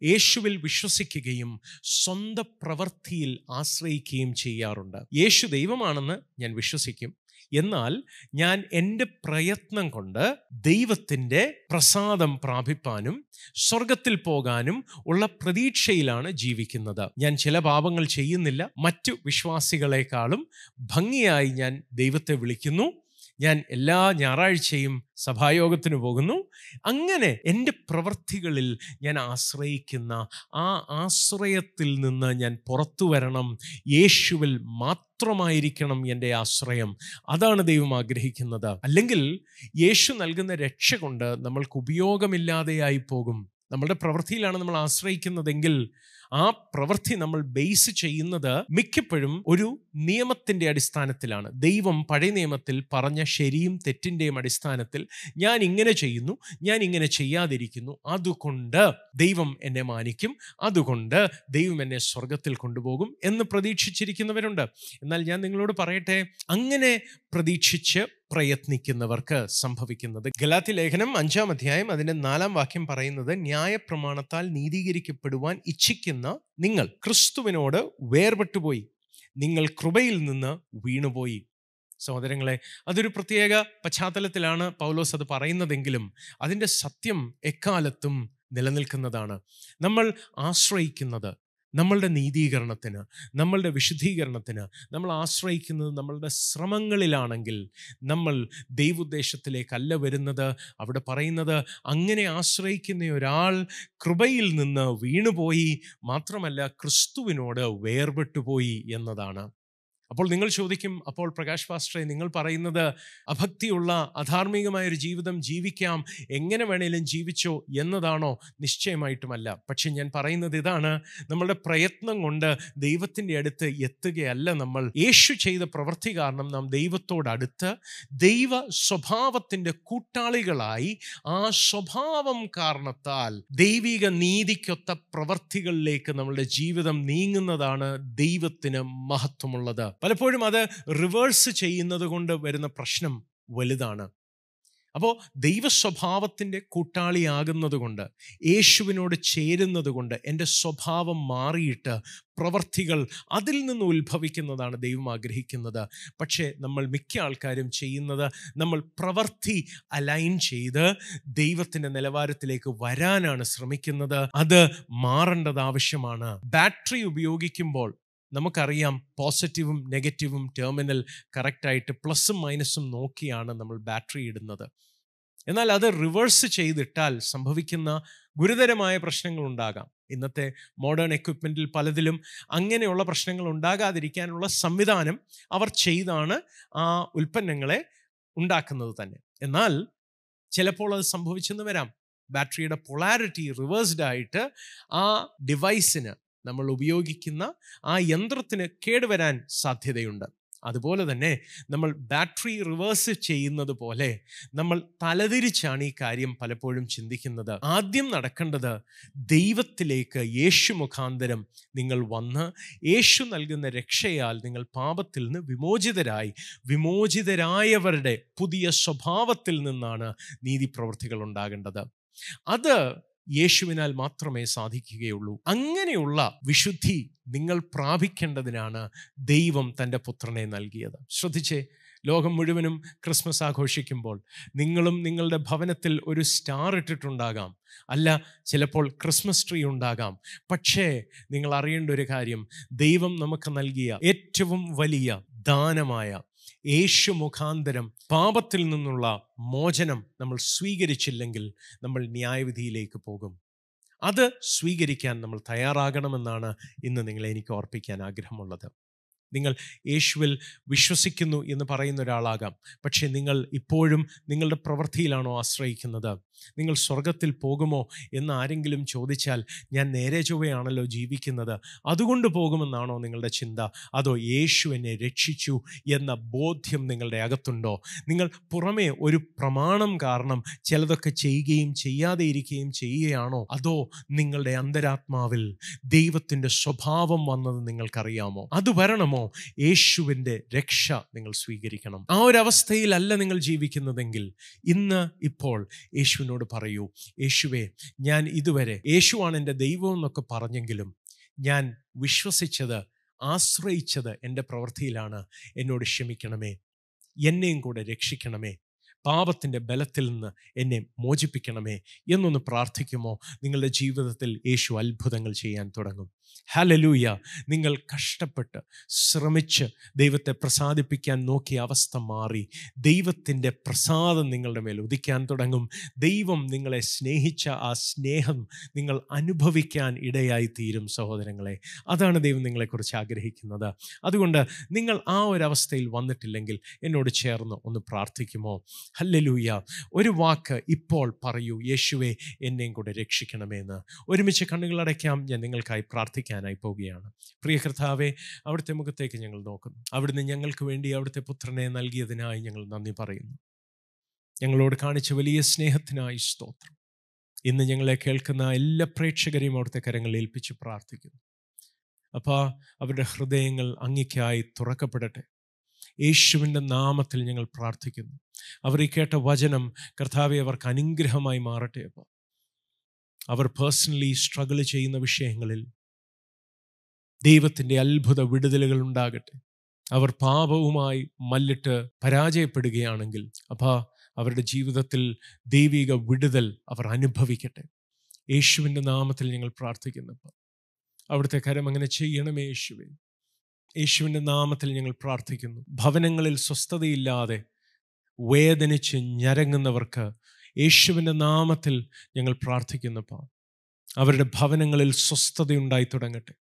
യേശുവിൽ വിശ്വസിക്കുകയും സ്വന്തം പ്രവൃത്തിയിൽ ആശ്രയിക്കുകയും ചെയ്യാറുണ്ട്. യേശു ദൈവമാണെന്ന് ഞാൻ വിശ്വസിക്കും. എന്നാൽ ഞാൻ എന്റെ പ്രയത്നം കൊണ്ട് ദൈവത്തിന്റെ പ്രസാദം പ്രാപിപ്പാനും സ്വർഗത്തിൽ പോകാനും ഉള്ള പ്രതീക്ഷയിലാണ് ജീവിക്കുന്നത്. ഞാൻ ചില പാപങ്ങൾ ചെയ്യുന്നില്ല. മറ്റു വിശ്വാസികളെക്കാളും ഭംഗിയായി ഞാൻ ദൈവത്തെ വിളിക്കുന്നു. ഞാൻ എല്ലാ ഞായറാഴ്ചയും സഭായോഗത്തിന് പോകുന്നു. അങ്ങനെ എന്റെ പ്രവൃത്തികളിൽ ഞാൻ ആശ്രയിക്കുന്ന ആ ആശ്രയത്തിൽ നിന്ന് ഞാൻ പുറത്തു വരണം. യേശുവിൽ മാത്രമായിരിക്കണം എന്റെ ആശ്രയം. അതാണ് ദൈവം ആഗ്രഹിക്കുന്നത്. അല്ലെങ്കിൽ യേശു നൽകുന്ന രക്ഷ കൊണ്ട് നമ്മൾക്ക് ഉപയോഗമില്ലാതെയായി പോകും. നമ്മളുടെ പ്രവൃത്തിയിലാണ് നമ്മൾ ആശ്രയിക്കുന്നതെങ്കിൽ ആ പ്രവൃത്തി നമ്മൾ ബേസ് ചെയ്യുന്നത് മിക്കപ്പോഴും ഒരു നിയമത്തിന്റെ അടിസ്ഥാനത്തിലാണ്. ദൈവം പഴയ നിയമത്തിൽ പറഞ്ഞ ശരിയും തെറ്റിന്റെയും അടിസ്ഥാനത്തിൽ ഞാൻ ഇങ്ങനെ ചെയ്യുന്നു ഞാൻ ഇങ്ങനെ ചെയ്യാതിരിക്കുന്നു. അതുകൊണ്ട് ദൈവം എന്നെ മാനിക്കും അതുകൊണ്ട് ദൈവം എന്നെ സ്വർഗത്തിൽ കൊണ്ടുപോകും എന്ന് പ്രതീക്ഷിച്ചിരിക്കുന്നവരുണ്ട്. എന്നാൽ ഞാൻ നിങ്ങളോട് പറയട്ടെ അങ്ങനെ പ്രതീക്ഷിച്ച് പ്രയത്നിക്കുന്നവർക്ക് സംഭവിക്കുന്നത്. ഗലാത്തി ലേഖനം അഞ്ചാം അധ്യായം അതിന്റെ നാലാം വാക്യം പറയുന്നത് ന്യായപ്രമാണത്താൽ നീതീകരിക്കപ്പെടുവാൻ ഇച്ഛിക്കുന്ന നിങ്ങൾ ക്രിസ്തുവിനോട് വേർപെട്ടുപോയി. നിങ്ങൾ കൃപയിൽ നിന്ന് വീണുപോയി. സഹോദരങ്ങളെ അതൊരു പ്രത്യേക പശ്ചാത്തലത്തിലാണ് പൗലോസ് അത് പറയുന്നതെങ്കിലും അതിന്റെ സത്യം എക്കാലത്തും നിലനിൽക്കുന്നതാണ്. നമ്മൾ ആശ്രയിക്കുന്നത് നമ്മളുടെ നീതീകരണത്തിന് നമ്മളുടെ വിശുദ്ധീകരണത്തിന് നമ്മൾ ആശ്രയിക്കുന്നത് നമ്മളുടെ ശ്രമങ്ങളിലാണെങ്കിൽ നമ്മൾ ദൈവോദ്ദേശത്തിലേക്കല്ല വരുന്നത്. അവിടെ പറയുന്നത് അങ്ങനെ ആശ്രയിക്കുന്ന ഒരാൾ കൃപയിൽ നിന്ന് വീണുപോയി മാത്രമല്ല ക്രിസ്തുവിനോട് വേർപെട്ടുപോയി എന്നതാണ്. അപ്പോൾ നിങ്ങൾ ചോദിക്കും അപ്പോൾ പ്രകാശ് പാസ്റ്ററെ നിങ്ങൾ പറയുന്നത് അഭക്തിയുള്ള അധാർമികമായ ഒരു ജീവിതം ജീവിക്കാം എങ്ങനെ വേണേലും ജീവിച്ചോ എന്നതാണോ? നിശ്ചയമായിട്ടുമല്ല. പക്ഷെ ഞാൻ പറയുന്നത് ഇതാണ് നമ്മളുടെ പ്രയത്നം കൊണ്ട് ദൈവത്തിന്റെ അടുത്ത് എത്തുകയല്ല നമ്മൾ. യേശു ചെയ്ത പ്രവൃത്തി കാരണം നാം ദൈവത്തോടടുത്ത് ദൈവ സ്വഭാവത്തിന്റെ കൂട്ടാളികളായി ആ സ്വഭാവം കാരണത്താൽ ദൈവിക നീതിക്കൊത്ത പ്രവൃത്തികളിലേക്ക് നമ്മളുടെ ജീവിതം നീങ്ങുന്നതാണ് ദൈവത്തിന് മഹത്വമുള്ളത്. പലപ്പോഴും അത് റിവേഴ്സ് ചെയ്യുന്നത് കൊണ്ട് വരുന്ന പ്രശ്നം വലുതാണ്. അപ്പോൾ ദൈവസ്വഭാവത്തിന്റെ കൂട്ടാളിയാകുന്നത് കൊണ്ട് യേശുവിനോട് ചേരുന്നത് കൊണ്ട് എന്റെ സ്വഭാവം മാറിയിട്ട് പ്രവർത്തികൾ അതിൽ നിന്ന് ഉത്ഭവിക്കുന്നതാണ് ദൈവം ആഗ്രഹിക്കുന്നത്. പക്ഷേ നമ്മൾ മിക്ക ആൾക്കാരും ചെയ്യുന്നത് നമ്മൾ പ്രവർത്തി അലൈൻ ചെയ്ത് ദൈവത്തിന്റെ നിലവാരത്തിലേക്ക് വരാനാണ് ശ്രമിക്കുന്നത്. അത് മാറേണ്ടത് ആവശ്യമാണ്. ബാറ്ററി ഉപയോഗിക്കുമ്പോൾ നമുക്കറിയാം പോസിറ്റീവും നെഗറ്റീവും ടെർമിനൽ കറക്റ്റായിട്ട് പ്ലസും മൈനസും നോക്കിയാണ് നമ്മൾ ബാറ്ററി ഇടുന്നത്. എന്നാൽ അത് റിവേഴ്സ് ചെയ്തിട്ടാൽ സംഭവിക്കുന്ന ഗുരുതരമായ പ്രശ്നങ്ങൾ ഉണ്ടാകാം. ഇന്നത്തെ മോഡേൺ എക്വിപ്മെന്റിൽ പലതിലും അങ്ങനെയുള്ള പ്രശ്നങ്ങൾ ഉണ്ടാകാതിരിക്കാനുള്ള സംവിധാനം അവർ ചെയ്താണ് ആ ഉൽപ്പന്നങ്ങളെ ഉണ്ടാക്കുന്നത് തന്നെ. എന്നാൽ ചിലപ്പോൾ അത് സംഭവിച്ചെന്ന് വരാം. ബാറ്ററിയുടെ പൊളാരിറ്റി റിവേഴ്സ്ഡ് ആയിട്ട് ആ ഡിവൈസിന് നമ്മൾ ഉപയോഗിക്കുന്ന ആ യന്ത്രത്തിന് കേടുവരാൻ സാധ്യതയുണ്ട്. അതുപോലെ തന്നെ നമ്മൾ ബാറ്ററി റിവേഴ്സ് ചെയ്യുന്നത് പോലെ നമ്മൾ തലതിരിച്ചാണ് ഈ കാര്യം പലപ്പോഴും ചിന്തിക്കുന്നത്. ആദ്യം നടക്കേണ്ടത് ദൈവത്തിലേക്ക് യേശു മുഖാന്തരം നിങ്ങൾ വന്ന് യേശു നൽകുന്ന രക്ഷയാൽ നിങ്ങൾ പാപത്തിൽ നിന്ന് വിമോചിതരായി വിമോചിതരായവരുടെ പുതിയ സ്വഭാവത്തിൽ നിന്നാണ് നീതി പ്രവൃത്തികൾ ഉണ്ടാകേണ്ടത്. അത് യേശുവിനാൽ മാത്രമേ സാധിക്കുകയുള്ളൂ. അങ്ങനെയുള്ള വിശുദ്ധി നിങ്ങൾ പ്രാപിക്കേണ്ടതിനാണ് ദൈവം തന്റെ പുത്രനെ നൽകിയത്. ശ്രദ്ധിച്ചേ ലോകം മുഴുവനും ക്രിസ്മസ് ആഘോഷിക്കുമ്പോൾ നിങ്ങളും നിങ്ങളുടെ ഭവനത്തിൽ ഒരു സ്റ്റാർ ഇട്ടിട്ടുണ്ടാകാം. അല്ല ചിലപ്പോൾ ക്രിസ്മസ് ട്രീ ഉണ്ടാകാം. പക്ഷേ നിങ്ങൾ അറിയേണ്ട ഒരു കാര്യം ദൈവം നമുക്ക് നൽകിയ ഏറ്റവും വലിയ ദാനമായ യേശു മുഖാന്തരം പാപത്തിൽ നിന്നുള്ള മോചനം നമ്മൾ സ്വീകരിച്ചില്ലെങ്കിൽ നമ്മൾ ന്യായവിധിയിലേക്ക് പോകും. അത് സ്വീകരിക്കാൻ നമ്മൾ തയ്യാറാകണമെന്നാണ് ഇന്ന് നിങ്ങളെ എനിക്ക് ഓർപ്പിക്കാൻ ആഗ്രഹമുള്ളത്. നിങ്ങൾ യേശുവിൽ വിശ്വസിക്കുന്നു എന്ന് പറയുന്ന ഒരാളാകാം. പക്ഷേ നിങ്ങൾ ഇപ്പോഴും നിങ്ങളുടെ പ്രവൃത്തിയിലാണോ ആശ്രയിക്കുന്നത്? നിങ്ങൾ സ്വർഗത്തിൽ പോകുമോ എന്ന് ആരെങ്കിലും ചോദിച്ചാൽ ഞാൻ നേരെ ചൊവ്വയാണല്ലോ ജീവിക്കുന്നത്. അതുകൊണ്ട് പോകുമെന്നാണോ നിങ്ങളുടെ ചിന്ത? അതോ യേശു എന്നെ രക്ഷിച്ചു എന്ന ബോധ്യം നിങ്ങളുടെ അകത്തുണ്ടോ? നിങ്ങൾ പുറമേ ഒരു പ്രമാണം കാരണം ചിലതൊക്കെ ചെയ്യുകയും ചെയ്യാതെ ഇരിക്കുകയും ചെയ്യുകയാണോ? അതോ നിങ്ങളുടെ അന്തരാത്മാവിൽ ദൈവത്തിന്റെ സ്വഭാവം വന്നത് നിങ്ങൾക്കറിയാമോ? അത് വരണമോ? യേശുവിന്റെ രക്ഷ നിങ്ങൾ സ്വീകരിക്കണം. ആ ഒരു അവസ്ഥയിലല്ല നിങ്ങൾ ജീവിക്കുന്നതെങ്കിൽ ഇന്ന് ഇപ്പോൾ യേശുവിനോട് പറയൂ യേശുവേ ഞാൻ ഇതുവരെ യേശുവാണ് എന്റെ ദൈവം എന്നൊക്കെ പറഞ്ഞെങ്കിലും ഞാൻ വിശ്വസിച്ചത് ആശ്രയിച്ചത് എന്റെ പ്രവൃത്തിയിലാണ്. എന്നോട് ക്ഷമിക്കണമേ എന്നെയും കൂടെ രക്ഷിക്കണമേ പാപത്തിന്റെ ബലത്തിൽ നിന്ന് എന്നെ മോചിപ്പിക്കണമേ എന്നൊന്ന് പ്രാർത്ഥിക്കുമോ? നിങ്ങളുടെ ജീവിതത്തിൽ യേശു അത്ഭുതങ്ങൾ ചെയ്യാൻ തുടങ്ങും. ഹലലൂയ നിങ്ങൾ കഷ്ടപ്പെട്ട് ശ്രമിച്ച് ദൈവത്തെ പ്രസാദിപ്പിക്കാൻ നോക്കിയ അവസ്ഥ മാറി. ദൈവത്തിന്റെ പ്രസാദം നിങ്ങളുടെ മേൽ ഉദിക്കാൻ തുടങ്ങും. ദൈവം നിങ്ങളെ സ്നേഹിച്ച ആ സ്നേഹം നിങ്ങൾ അനുഭവിക്കാൻ ഇടയായി തീരും സഹോദരങ്ങളെ. അതാണ് ദൈവം നിങ്ങളെക്കുറിച്ച് ആഗ്രഹിക്കുന്നത്. അതുകൊണ്ട് നിങ്ങൾ ആ ഒരു അവസ്ഥയിൽ വന്നിട്ടില്ലെങ്കിൽ എന്നോട് ചേർന്ന് ഒന്ന് പ്രാർത്ഥിക്കുമോ? ഹല്ലലൂയ. ഒരു വാക്ക് ഇപ്പോൾ പറയൂ. യേശുവെ എന്നെയും കൂടെ രക്ഷിക്കണമേന്ന്. ഒരുമിച്ച് കണ്ണുകളടയ്ക്കാം ഞാൻ നിങ്ങൾക്കായി പ്രാർത്ഥിക്കാനായി പോവുകയാണ്. പ്രിയ കർത്താവെ അവിടുത്തെ മുഖത്തേക്ക് ഞങ്ങൾ നോക്കുന്നു. അവിടുന്ന് ഞങ്ങൾക്ക് വേണ്ടി അവിടുത്തെ പുത്രനെ നൽകിയതിനായി ഞങ്ങൾ നന്ദി പറയുന്നു. ഞങ്ങളോട് കാണിച്ച വലിയ സ്നേഹത്തിനായി സ്തോത്രം. ഇന്ന് ഞങ്ങളെ കേൾക്കുന്ന എല്ലാ പ്രേക്ഷകരെയും അവിടുത്തെ കരങ്ങളിൽ ഏൽപ്പിച്ച് പ്രാർത്ഥിക്കുന്നു. അപ്പോൾ അവരുടെ ഹൃദയങ്ങൾ അങ്ങിക്കായി തുറക്കപ്പെടട്ടെ. യേശുവിന്റെ നാമത്തിൽ ഞങ്ങൾ പ്രാർത്ഥിക്കുന്നു. അവർ ഈ കേട്ട വചനം കർത്താവെ അവർക്ക് അനുഗ്രഹമായി മാറട്ടെ അപ്പോൾ അവർ പേഴ്സണലി സ്ട്രഗിൾ ചെയ്യുന്ന വിഷയങ്ങളിൽ ദൈവത്തിന്റെ അത്ഭുത വിടുതലുകൾ ഉണ്ടാകട്ടെ. അവർ പാപവുമായി മല്ലിട്ട് പരാജയപ്പെടുകയാണെങ്കിൽ അപ്പോൾ അവരുടെ ജീവിതത്തിൽ ദൈവിക വിടുതൽ അവർ അനുഭവിക്കട്ടെ. യേശുവിന്റെ നാമത്തിൽ ഞങ്ങൾ പ്രാർത്ഥിക്കുന്നു അവിടുത്തെ കരം അങ്ങനെ ചെയ്യണമേ യേശുവേ. യേശുവിന്റെ നാമത്തിൽ ഞങ്ങൾ പ്രാർത്ഥിക്കുന്നു. ഭവനങ്ങളിൽ സ്വസ്ഥതയില്ലാതെ വേദനിച്ച് ഞരങ്ങുന്നവർക്ക് യേശുവിന്റെ നാമത്തിൽ ഞങ്ങൾ പ്രാർത്ഥിക്കുന്നപ്പോൾ അവരുടെ ഭവനങ്ങളിൽ സ്വസ്ഥതയുണ്ടായി തുടങ്ങട്ടെ.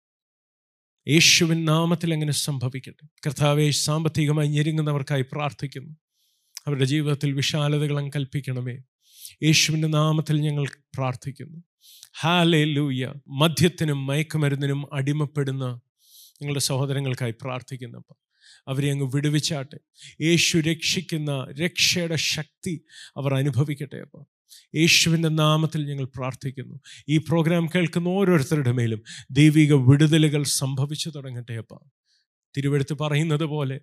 യേശുവിൻ നാമത്തിൽ അങ്ങനെ സംഭവിക്കട്ടെ? കർത്താവെ സാമ്പത്തികമായി ഞെരുങ്ങുന്നവർക്കായി പ്രാർത്ഥിക്കുന്നു. അവരുടെ ജീവിതത്തിൽ വിശാലതകൾ കൽപ്പിക്കണമേ. യേശുവിന്റെ നാമത്തിൽ ഞങ്ങൾ പ്രാർത്ഥിക്കുന്നു. ഹാലേ ലൂയ മദ്യത്തിനും മയക്കുമരുന്നിനും അടിമപ്പെടുന്ന ഞങ്ങളുടെ സഹോദരങ്ങൾക്കായി പ്രാർത്ഥിക്കുന്നപ്പം അവരെ അങ്ങ് വിടുവിച്ചാട്ടെ. യേശു രക്ഷിക്കുന്ന രക്ഷയുടെ ശക്തി അവർ അനുഭവിക്കട്ടെ അപ്പോൾ യേശുവിന്റെ നാമത്തിൽ ഞങ്ങൾ പ്രാർത്ഥിക്കുന്നു. ഈ പ്രോഗ്രാം കേൾക്കുന്ന ഓരോരുത്തരുടെ മേലും ദൈവിക വിടുതലുകൾ സംഭവിച്ചു തുടങ്ങട്ടെ അപ്പ. തിരുവെടുത്ത് പറയുന്നത് പോലെ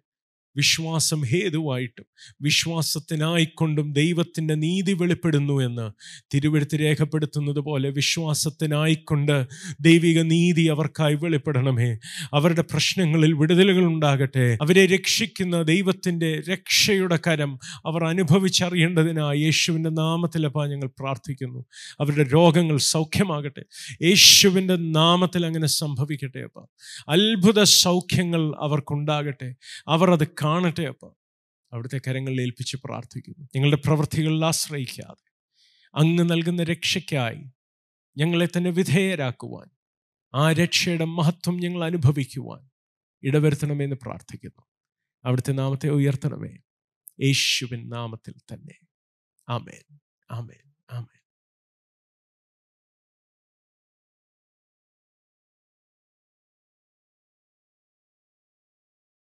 വിശ്വാസം ഹേതുവായിട്ടും വിശ്വാസത്തിനായിക്കൊണ്ടും ദൈവത്തിന്റെ നീതി വെളിപ്പെടുന്നു എന്ന് തിരുവെടുത്ത് രേഖപ്പെടുത്തുന്നത് പോലെ വിശ്വാസത്തിനായിക്കൊണ്ട് ദൈവിക നീതി അവർക്കായി വെളിപ്പെടണമേ. അവരുടെ പ്രശ്നങ്ങളിൽ വിടുതലുകൾ ഉണ്ടാകട്ടെ. അവരെ രക്ഷിക്കുന്ന ദൈവത്തിന്റെ രക്ഷയുടെ കരം അവർ അനുഭവിച്ചറിയേണ്ടതിനായി യേശുവിന്റെ നാമത്തിലപ്പാ ഞങ്ങൾ പ്രാർത്ഥിക്കുന്നു. അവരുടെ രോഗങ്ങൾ സൗഖ്യമാകട്ടെ. യേശുവിന്റെ നാമത്തിൽ അങ്ങനെ സംഭവിക്കട്ടെ അപ്പ. അത്ഭുത സൗഖ്യങ്ങൾ അവർക്കുണ്ടാകട്ടെ. അവർ അത് കാണട്ടെ അപ്പ. അവിടുത്തെ കരങ്ങളിൽ ഏൽപ്പിച്ച് പ്രാർത്ഥിക്കുന്നു. ഞങ്ങളുടെ പ്രവൃത്തികളിൽ ആശ്രയിക്കാതെ അങ്ങ് നൽകുന്ന രക്ഷയ്ക്കായി ഞങ്ങളെ തന്നെ വിധേയരാക്കുവാൻ ആ രക്ഷയുടെ മഹത്വം ഞങ്ങൾ അനുഭവിക്കുവാൻ ഇടവരുത്തണമെന്ന് പ്രാർത്ഥിക്കുന്നു. അവിടുത്തെ നാമത്തെ ഉയർത്തണമേ. യേശുവിൻ നാമത്തിൽ തന്നെ. ആമേൻ. ആമേൻ. ആമേൻ.